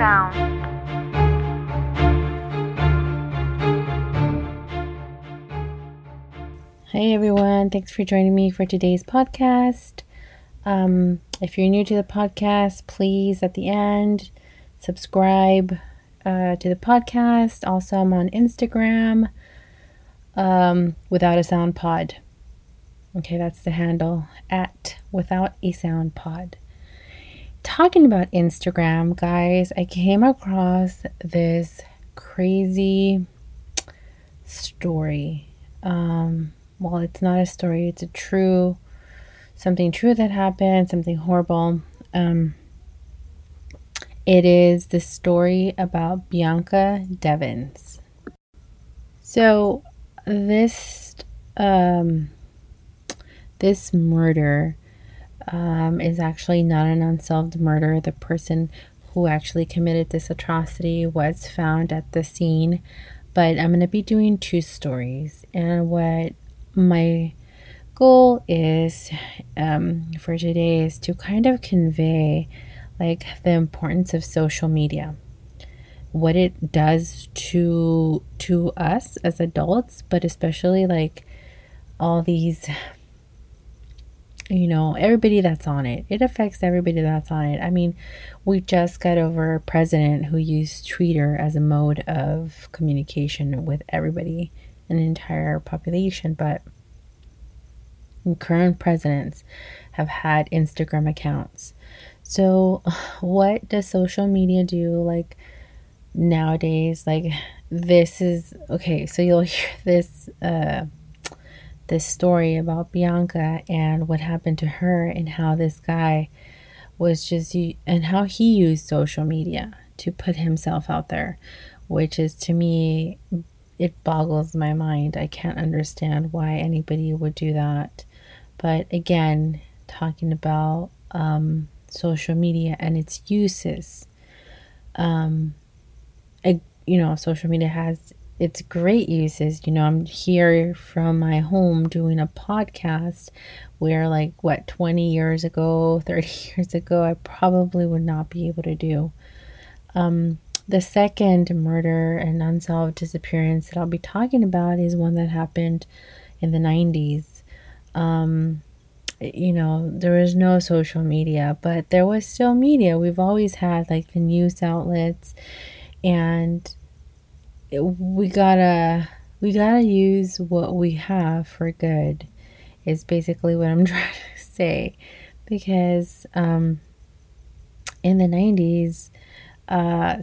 sound. Hey everyone, thanks for joining me for today's podcast. Um, if you're new to the podcast, please at the end subscribe uh, to the podcast. Also, I'm on Instagram um, without a sound pod. Okay, that's the handle at without a sound pod. Talking about Instagram, guys, I came across this crazy story. Um, well, it's not a story, it's a true something true that happened, something horrible. Um, it is the story about Bianca Devins. So, this um, this murder um, is actually not an unsolved murder. The person who actually committed this atrocity was found at the scene, but I'm going to be doing two stories. And what my goal is um, for today is to kind of convey like the importance of social media what it does to to us as adults but especially like all these you know everybody that's on it. It affects everybody that's on it. I mean we just got over a president who used twitter as a mode of communication with everybody an entire population but current presidents have had instagram accounts. So what does social media do like nowadays? Like this is okay so you'll hear this uh this story about Bianca and what happened to her and how this guy was just and how he used social media to put himself out there which is to me it boggles my mind. I can't understand why anybody would do that. But again talking about um, social media and its uses um, you know social media has it's great uses. You know, I'm here from my home doing a podcast where, like, what, 20 years ago, 30 years ago, I probably would not be able to do. Um, the second murder and unsolved disappearance that I'll be talking about is one that happened in the 90s. Um, you know, there was no social media, but there was still media. We've always had like the news outlets and we gotta we gotta use what we have for good is basically what i'm trying to say. Because um, in the 90s uh,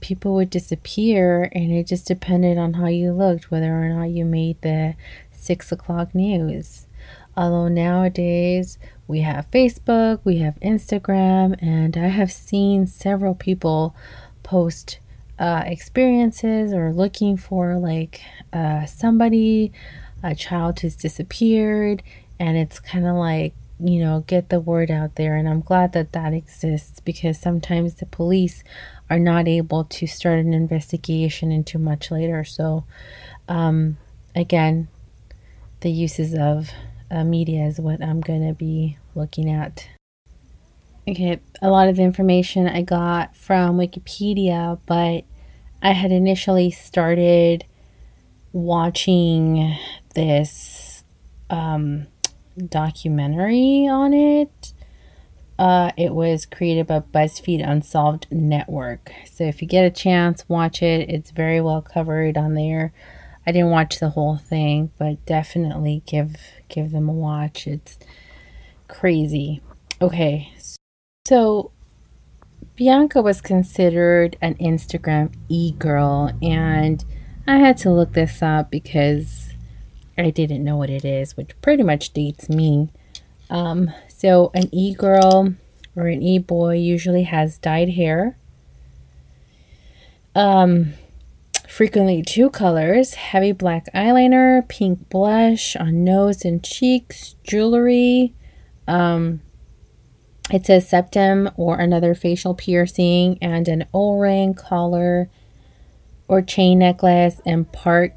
people would disappear and it just depended on how you looked whether or not you made the six o'clock news. Although nowadays we have facebook we have instagram and i have seen several people post uh, experiences or looking for like uh, somebody, a child who's disappeared, and it's kind of like you know get the word out there. And I'm glad that that exists because sometimes the police are not able to start an investigation into much later. So, um, again, the uses of uh, media is what I'm to be looking at. Okay, a lot of information I got from Wikipedia, but I had initially started watching this um, documentary on it. Uh, it was created by BuzzFeed Unsolved Network. So if you get a chance, watch it. It's very well covered on there. I didn't watch the whole thing, but definitely give give them a watch. It's crazy. Okay, so Bianca was considered an Instagram e girl, and I had to look this up because I didn't know what it is, which pretty much dates me. Um, so, an e girl or an e boy usually has dyed hair. Um, frequently two colors heavy black eyeliner, pink blush on nose and cheeks, jewelry, um, it says septum or another facial piercing and an O-ring, collar, or chain necklace, and part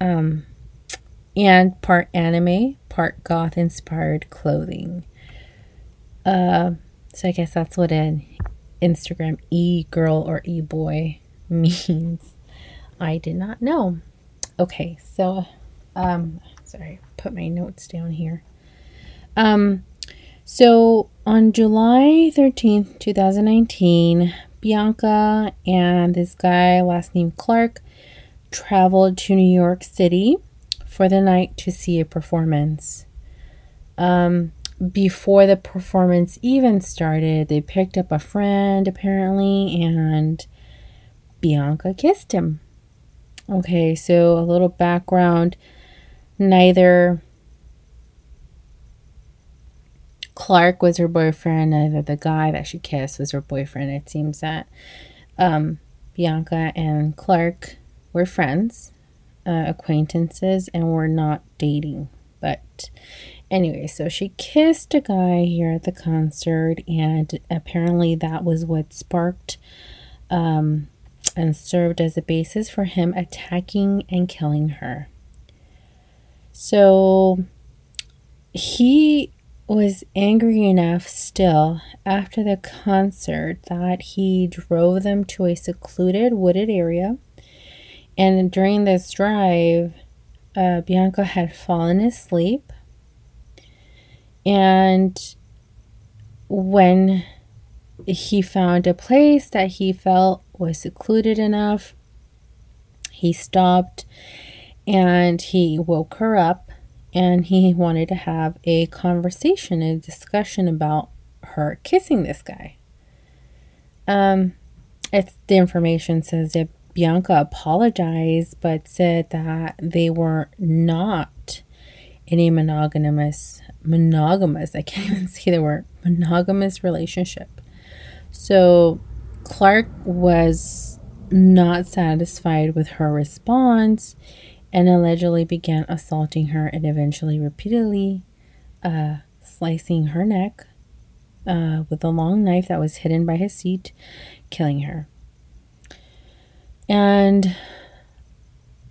um, and part anime, part goth inspired clothing. Uh, so I guess that's what an Instagram e girl or e boy means. I did not know. Okay, so um sorry, put my notes down here. Um so on July 13th, 2019, Bianca and this guy last name Clark traveled to New York City for the night to see a performance. Um before the performance even started, they picked up a friend apparently and Bianca kissed him. Okay, so a little background. Neither Clark was her boyfriend, neither the guy that she kissed was her boyfriend. It seems that um, Bianca and Clark were friends, uh, acquaintances, and were not dating. But anyway, so she kissed a guy here at the concert, and apparently that was what sparked um, and served as a basis for him attacking and killing her. So he was angry enough still after the concert that he drove them to a secluded wooded area. And during this drive, uh, Bianca had fallen asleep. And when he found a place that he felt was secluded enough. He stopped and he woke her up and he wanted to have a conversation, a discussion about her kissing this guy. Um, it's the information says that Bianca apologized but said that they were not in a monogamous monogamous I can't even say the word monogamous relationship. So Clark was not satisfied with her response and allegedly began assaulting her and eventually repeatedly uh, slicing her neck uh, with a long knife that was hidden by his seat, killing her. And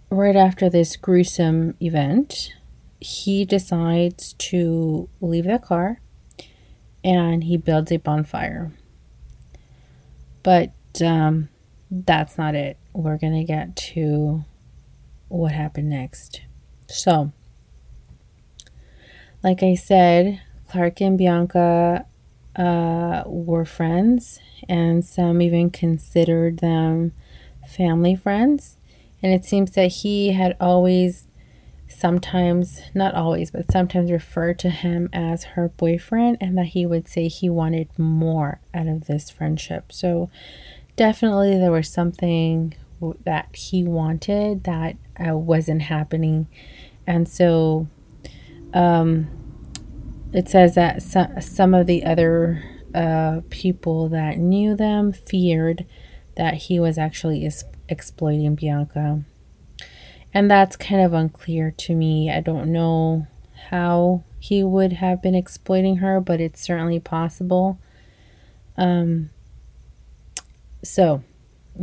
right after this gruesome event, he decides to leave the car and he builds a bonfire. But um, that's not it. We're going to get to what happened next. So, like I said, Clark and Bianca uh, were friends, and some even considered them family friends. And it seems that he had always sometimes, not always, but sometimes referred to him as her boyfriend, and that he would say he wanted more out of this friendship. So, definitely, there was something that he wanted that uh, wasn't happening. And so, um, it says that some, some of the other uh, people that knew them feared that he was actually is- exploiting Bianca and that's kind of unclear to me. I don't know how he would have been exploiting her, but it's certainly possible. Um, so,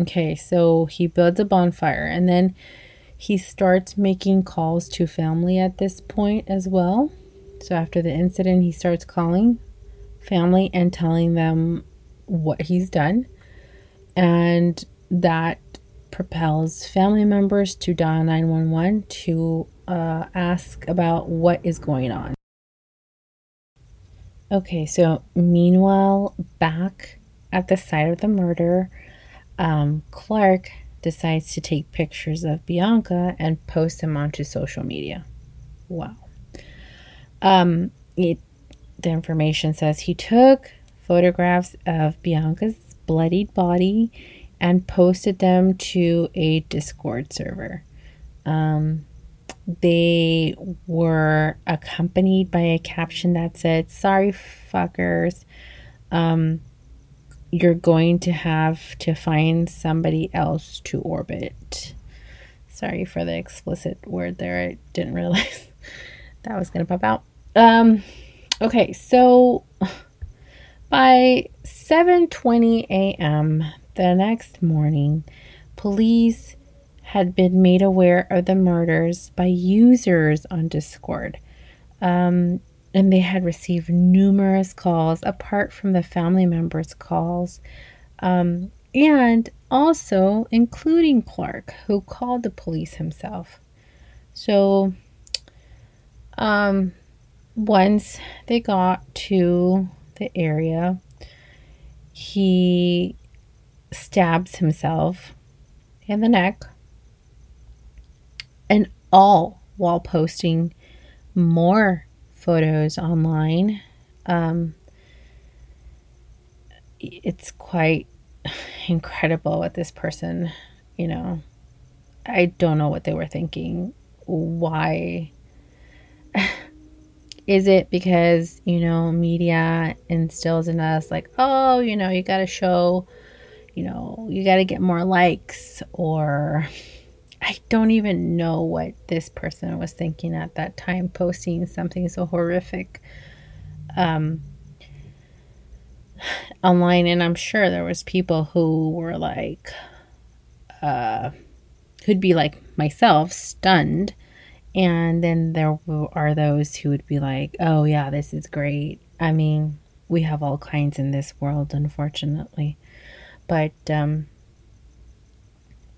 okay, so he builds a bonfire and then he starts making calls to family at this point as well. So, after the incident, he starts calling family and telling them what he's done. And that propels family members to dial 911 to uh, ask about what is going on. Okay, so meanwhile, back at the site of the murder, um, Clark decides to take pictures of Bianca and post them onto social media. Wow. Um, it, the information says he took photographs of Bianca's bloodied body and posted them to a Discord server. Um, they were accompanied by a caption that said, Sorry, fuckers. Um, you're going to have to find somebody else to orbit. Sorry for the explicit word there. I didn't realize that was going to pop out. Um, okay, so by 7:20 a.m., the next morning, police had been made aware of the murders by users on Discord. Um, and they had received numerous calls, apart from the family members' calls, Um, and also including Clark, who called the police himself. So, um, once they got to the area, he stabs himself in the neck, and all while posting more photos online. Um, it's quite incredible what this person, you know, I don't know what they were thinking. Why? Is it because, you know, media instills in us, like, oh, you know, you got to show, you know, you got to get more likes, or I don't even know what this person was thinking at that time, posting something so horrific. Um, online. And i'm sure there was people who were like uh who'd be like myself stunned. And then there are those who would be like oh yeah this is great. I mean we have all kinds in this world unfortunately. But um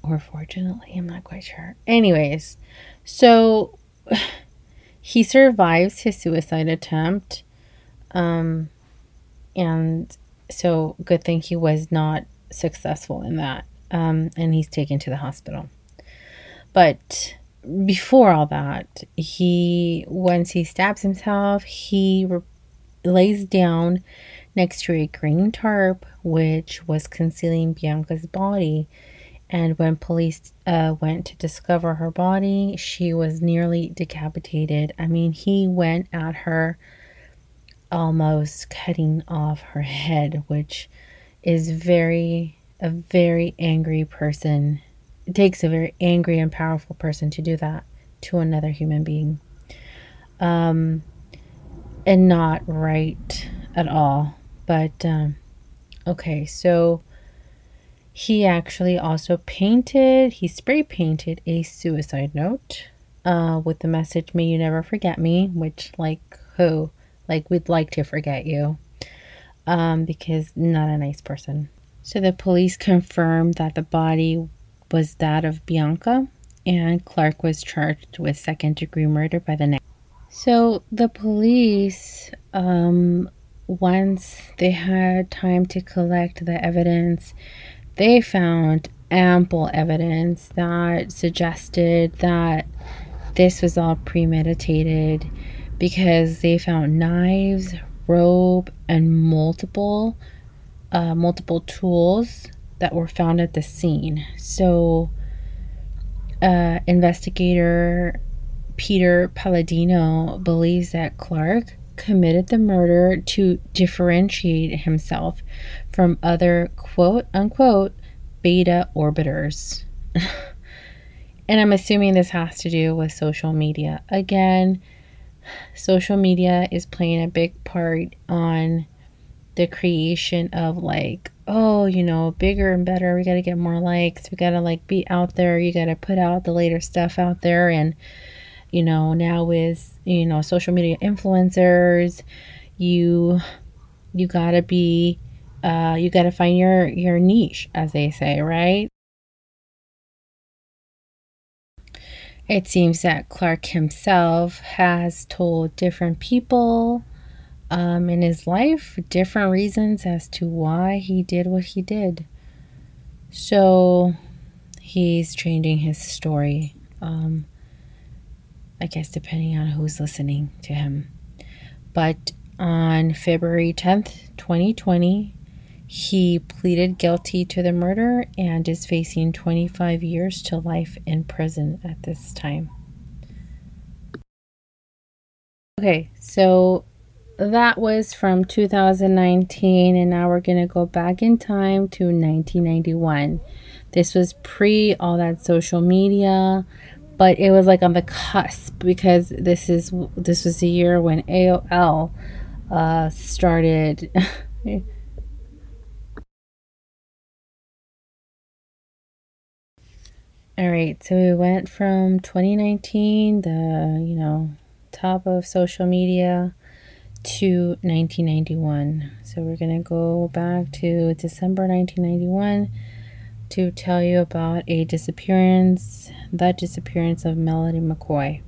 or fortunately i'm not quite sure. Anyways so he survives his suicide attempt um and so good thing he was not successful in that um, and he's taken to the hospital. But before all that he once he stabs himself he re- lays down next to a green tarp which was concealing bianca's body and when police uh, went to discover her body she was nearly decapitated i mean he went at her almost cutting off her head, which is very, a very angry person. It takes a very angry and powerful person to do that to another human being. Um, and not right at all. But, um, okay, so he actually also painted, he spray painted a suicide note uh, with the message, May you never forget me, which, like, who? Like, we'd like to forget you um, because not a nice person. So the police confirmed that the body was that of Bianca, and Clark was charged with second degree murder by the next. So the police, um, once they had time to collect the evidence, they found ample evidence that suggested that this was all premeditated because they found knives, rope, and multiple uh, multiple tools that were found at the scene. So, uh, investigator Peter Palladino believes that Clark committed the murder to differentiate himself from other quote unquote beta orbiters. and I'm assuming this has to do with social media. Again, social media is playing a big part on the creation of like oh you know bigger and better we got to get more likes we got to like be out there you got to put out the later stuff out there and you know now with you know social media influencers you you got to be uh you got to find your your niche as they say right It seems that Clark himself has told different people um, in his life different reasons as to why he did what he did. So he's changing his story, um, I guess, depending on who's listening to him. But on February 10th, 2020, he pleaded guilty to the murder and is facing 25 years to life in prison at this time. Okay, so that was from 2019, and now we're going to go back in time to 1991. This was pre all that social media, but it was like on the cusp because this is this was the year when AOL uh, started All right, so we went from 2019, the, you know, top of social media, to 1991. So we're to go back to December 1991 to tell you about a disappearance, the disappearance of Melody McCoy.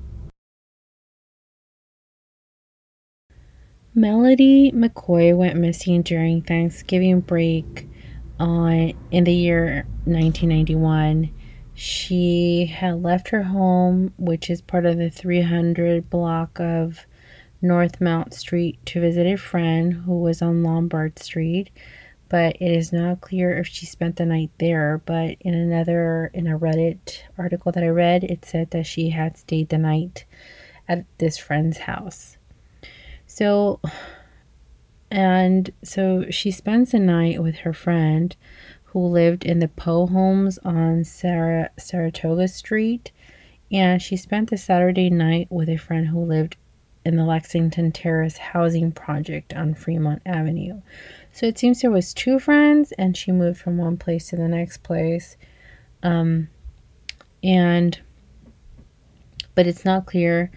Melody McCoy went missing during Thanksgiving break on in the year 1991. She had left her home, which is part of the 300 block of North Mount Street, to visit a friend who was on Lombard Street. But it is not clear if she spent the night there. But in another, in a Reddit article that I read, it said that she had stayed the night at this friend's house. So, and so she spends the night with her friend who lived in the Poe homes on Saratoga Street. And she spent the Saturday night with a friend who lived in the Lexington Terrace housing project on Fremont Avenue. So it seems there was two friends and she moved from one place to the next place. Um, and but it's not clear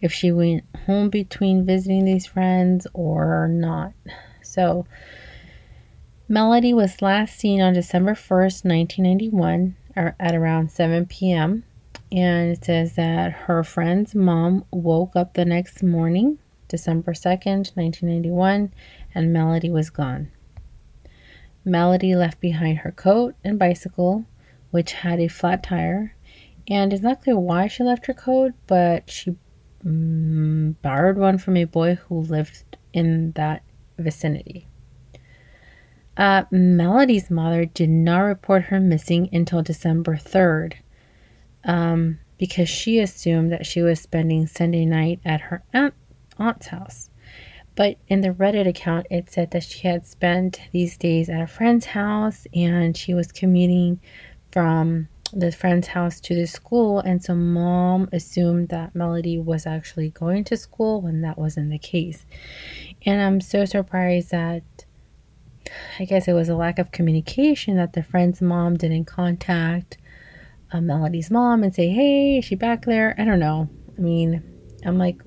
if she went home between visiting these friends or not. So, Melody was last seen on December 1st, 1991, at around 7 p.m. And it says that her friend's mom woke up the next morning, December 2nd, 1991, and Melody was gone. Melody left behind her coat and bicycle, which had a flat tire, and it's not clear why she left her coat, but she mm, borrowed one from a boy who lived in that vicinity. Uh, Melody's mother did not report her missing until December 3rd um, because she assumed that she was spending Sunday night at her aunt, aunt's house. But in the Reddit account, it said that she had spent these days at a friend's house and she was commuting from the friend's house to the school, and so mom assumed that Melody was actually going to school when that wasn't the case. And I'm so surprised that I guess it was a lack of communication that the friend's mom didn't contact uh, Melody's mom and say, "Hey, is she back there?" I don't know. I mean, I'm like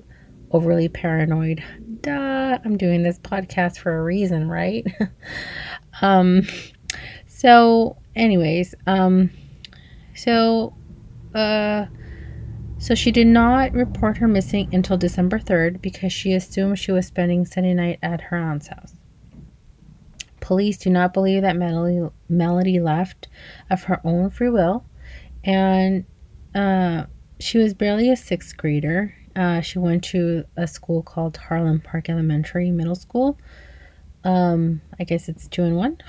overly paranoid. Duh, I'm doing this podcast for a reason, right? um so anyways, um so, uh, so she did not report her missing until December 3rd because she assumed she was spending Sunday night at her aunt's house. Police do not believe that Melody, Melody left of her own free will, and uh, she was barely a sixth grader. Uh, she went to a school called Harlem Park Elementary Middle School. Um, I guess it's two and one.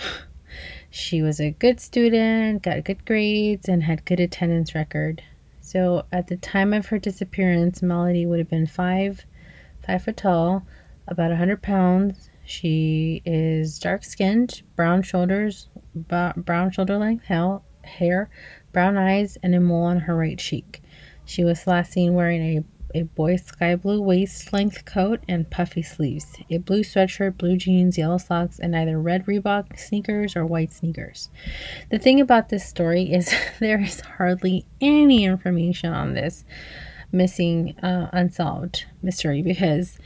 She was a good student, got good grades, and had good attendance record. So at the time of her disappearance, Melody would have been five, five foot tall, about a hundred pounds. She is dark skinned, brown shoulders, brown shoulder length hair, brown eyes, and a mole on her right cheek. She was last seen wearing a a boy's sky blue waist length coat and puffy sleeves, a blue sweatshirt, blue jeans, yellow socks, and either red Reebok sneakers or white sneakers. The thing about this story is there is hardly any information on this missing uh, unsolved mystery because,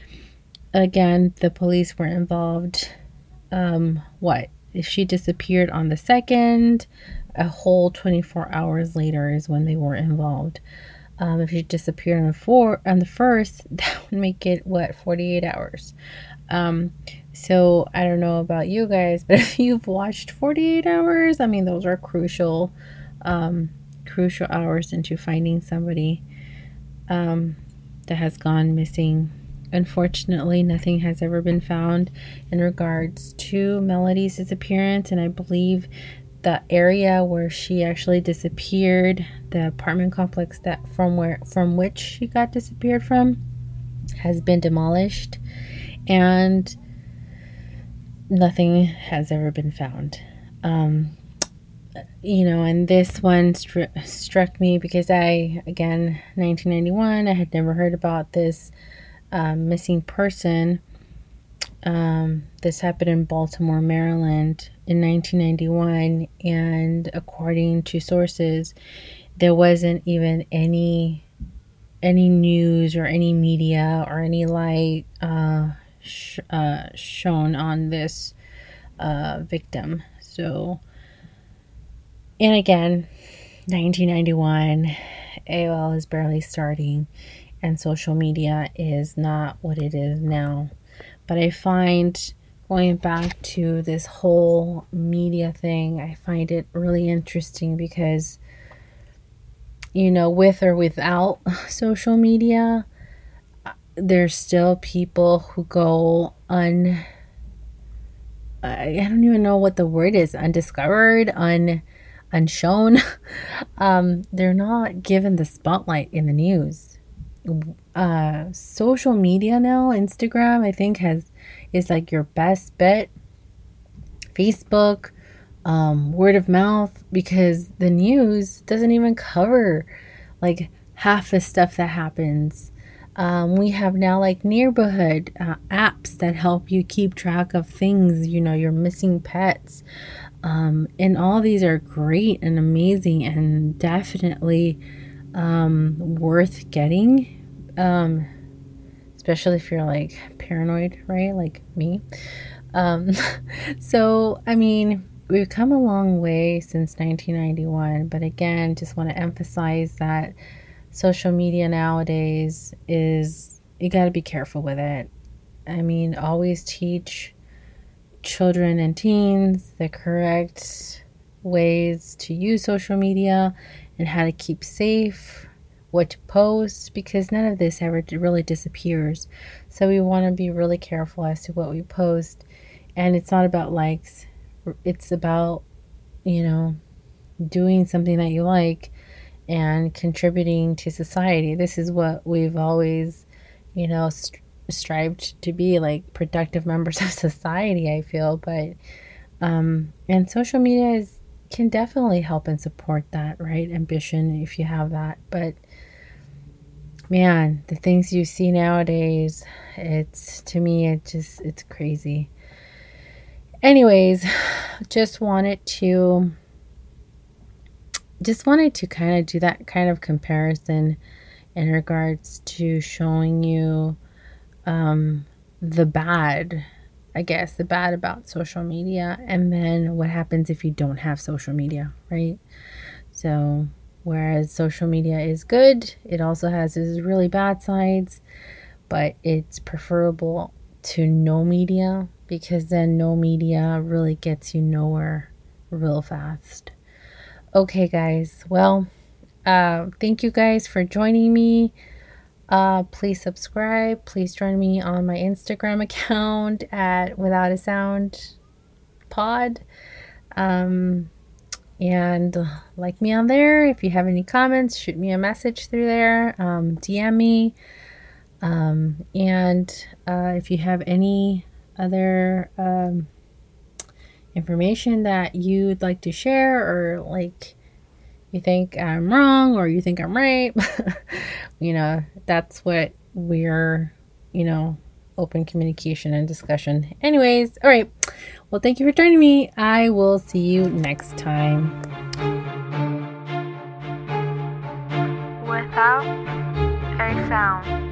again, the police were involved. Um, what? If she disappeared on the second, a whole 24 hours later is when they were involved. Um, if you disappear on the four on the first, that would make it what 48 hours. Um, so I don't know about you guys, but if you've watched 48 hours, I mean those are crucial, um, crucial hours into finding somebody um, that has gone missing. Unfortunately, nothing has ever been found in regards to Melody's disappearance, and I believe the area where she actually disappeared, the apartment complex that from where from which she got disappeared from has been demolished and nothing has ever been found. Um, you know, and this one stru- struck me because I, again, 1991, I had never heard about this um, missing person. Um, this happened in Baltimore, Maryland, in 1991, and according to sources, there wasn't even any any news or any media or any light uh, sh- uh, shown on this uh, victim. So, and again, 1991, AOL is barely starting, and social media is not what it is now. But I find going back to this whole media thing, I find it really interesting because, you know, with or without social media, there's still people who go un I don't even know what the word is undiscovered, un unshown. um, they're not given the spotlight in the news. Uh, social media now, Instagram, I think has is like your best bet. Facebook, um, word of mouth, because the news doesn't even cover like half the stuff that happens um, we have now like neighborhood uh, apps that help you keep track of things, you know, your missing pets. Um, and all these are great and amazing and definitely um, worth getting, um, especially if you're like paranoid, right? Like me. Um, so, I mean, we've come a long way since 1991, but again, just want to emphasize that social media nowadays is you got to be careful with it. I mean, always teach children and teens the correct ways to use social media and how to keep safe, what to post, because none of this ever really disappears. So we want to be really careful as to what we post. And it's not about likes, it's about, you know, doing something that you like and contributing to society. This is what we've always, you know, st- strived to be like productive members of society, I feel. But, um, and social media is, can definitely help and support that, right? Ambition, if you have that. But, man, the things you see nowadays, it's to me, it just, it's crazy. Anyways, just wanted to just wanted to kind of do that kind of comparison in regards to showing you um, the bad, I guess, the bad about social media, and then what happens if you don't have social media, right? So, whereas social media is good, it also has its really bad sides, but it's preferable to no media because then no media really gets you nowhere real fast. Okay, guys. Well, uh, thank you guys for joining me. Uh, please subscribe. Please join me on my Instagram account at Without a Sound Pod. Um, and like me on there. If you have any comments, shoot me a message through there. Um, DM me. Um, and uh, if you have any other um, information that you'd like to share or like you think I'm wrong or you think I'm right, you know, that's what we're, you know, open communication and discussion. Anyways, all right. Well, thank you for joining me. I will see you next time. Without a sound.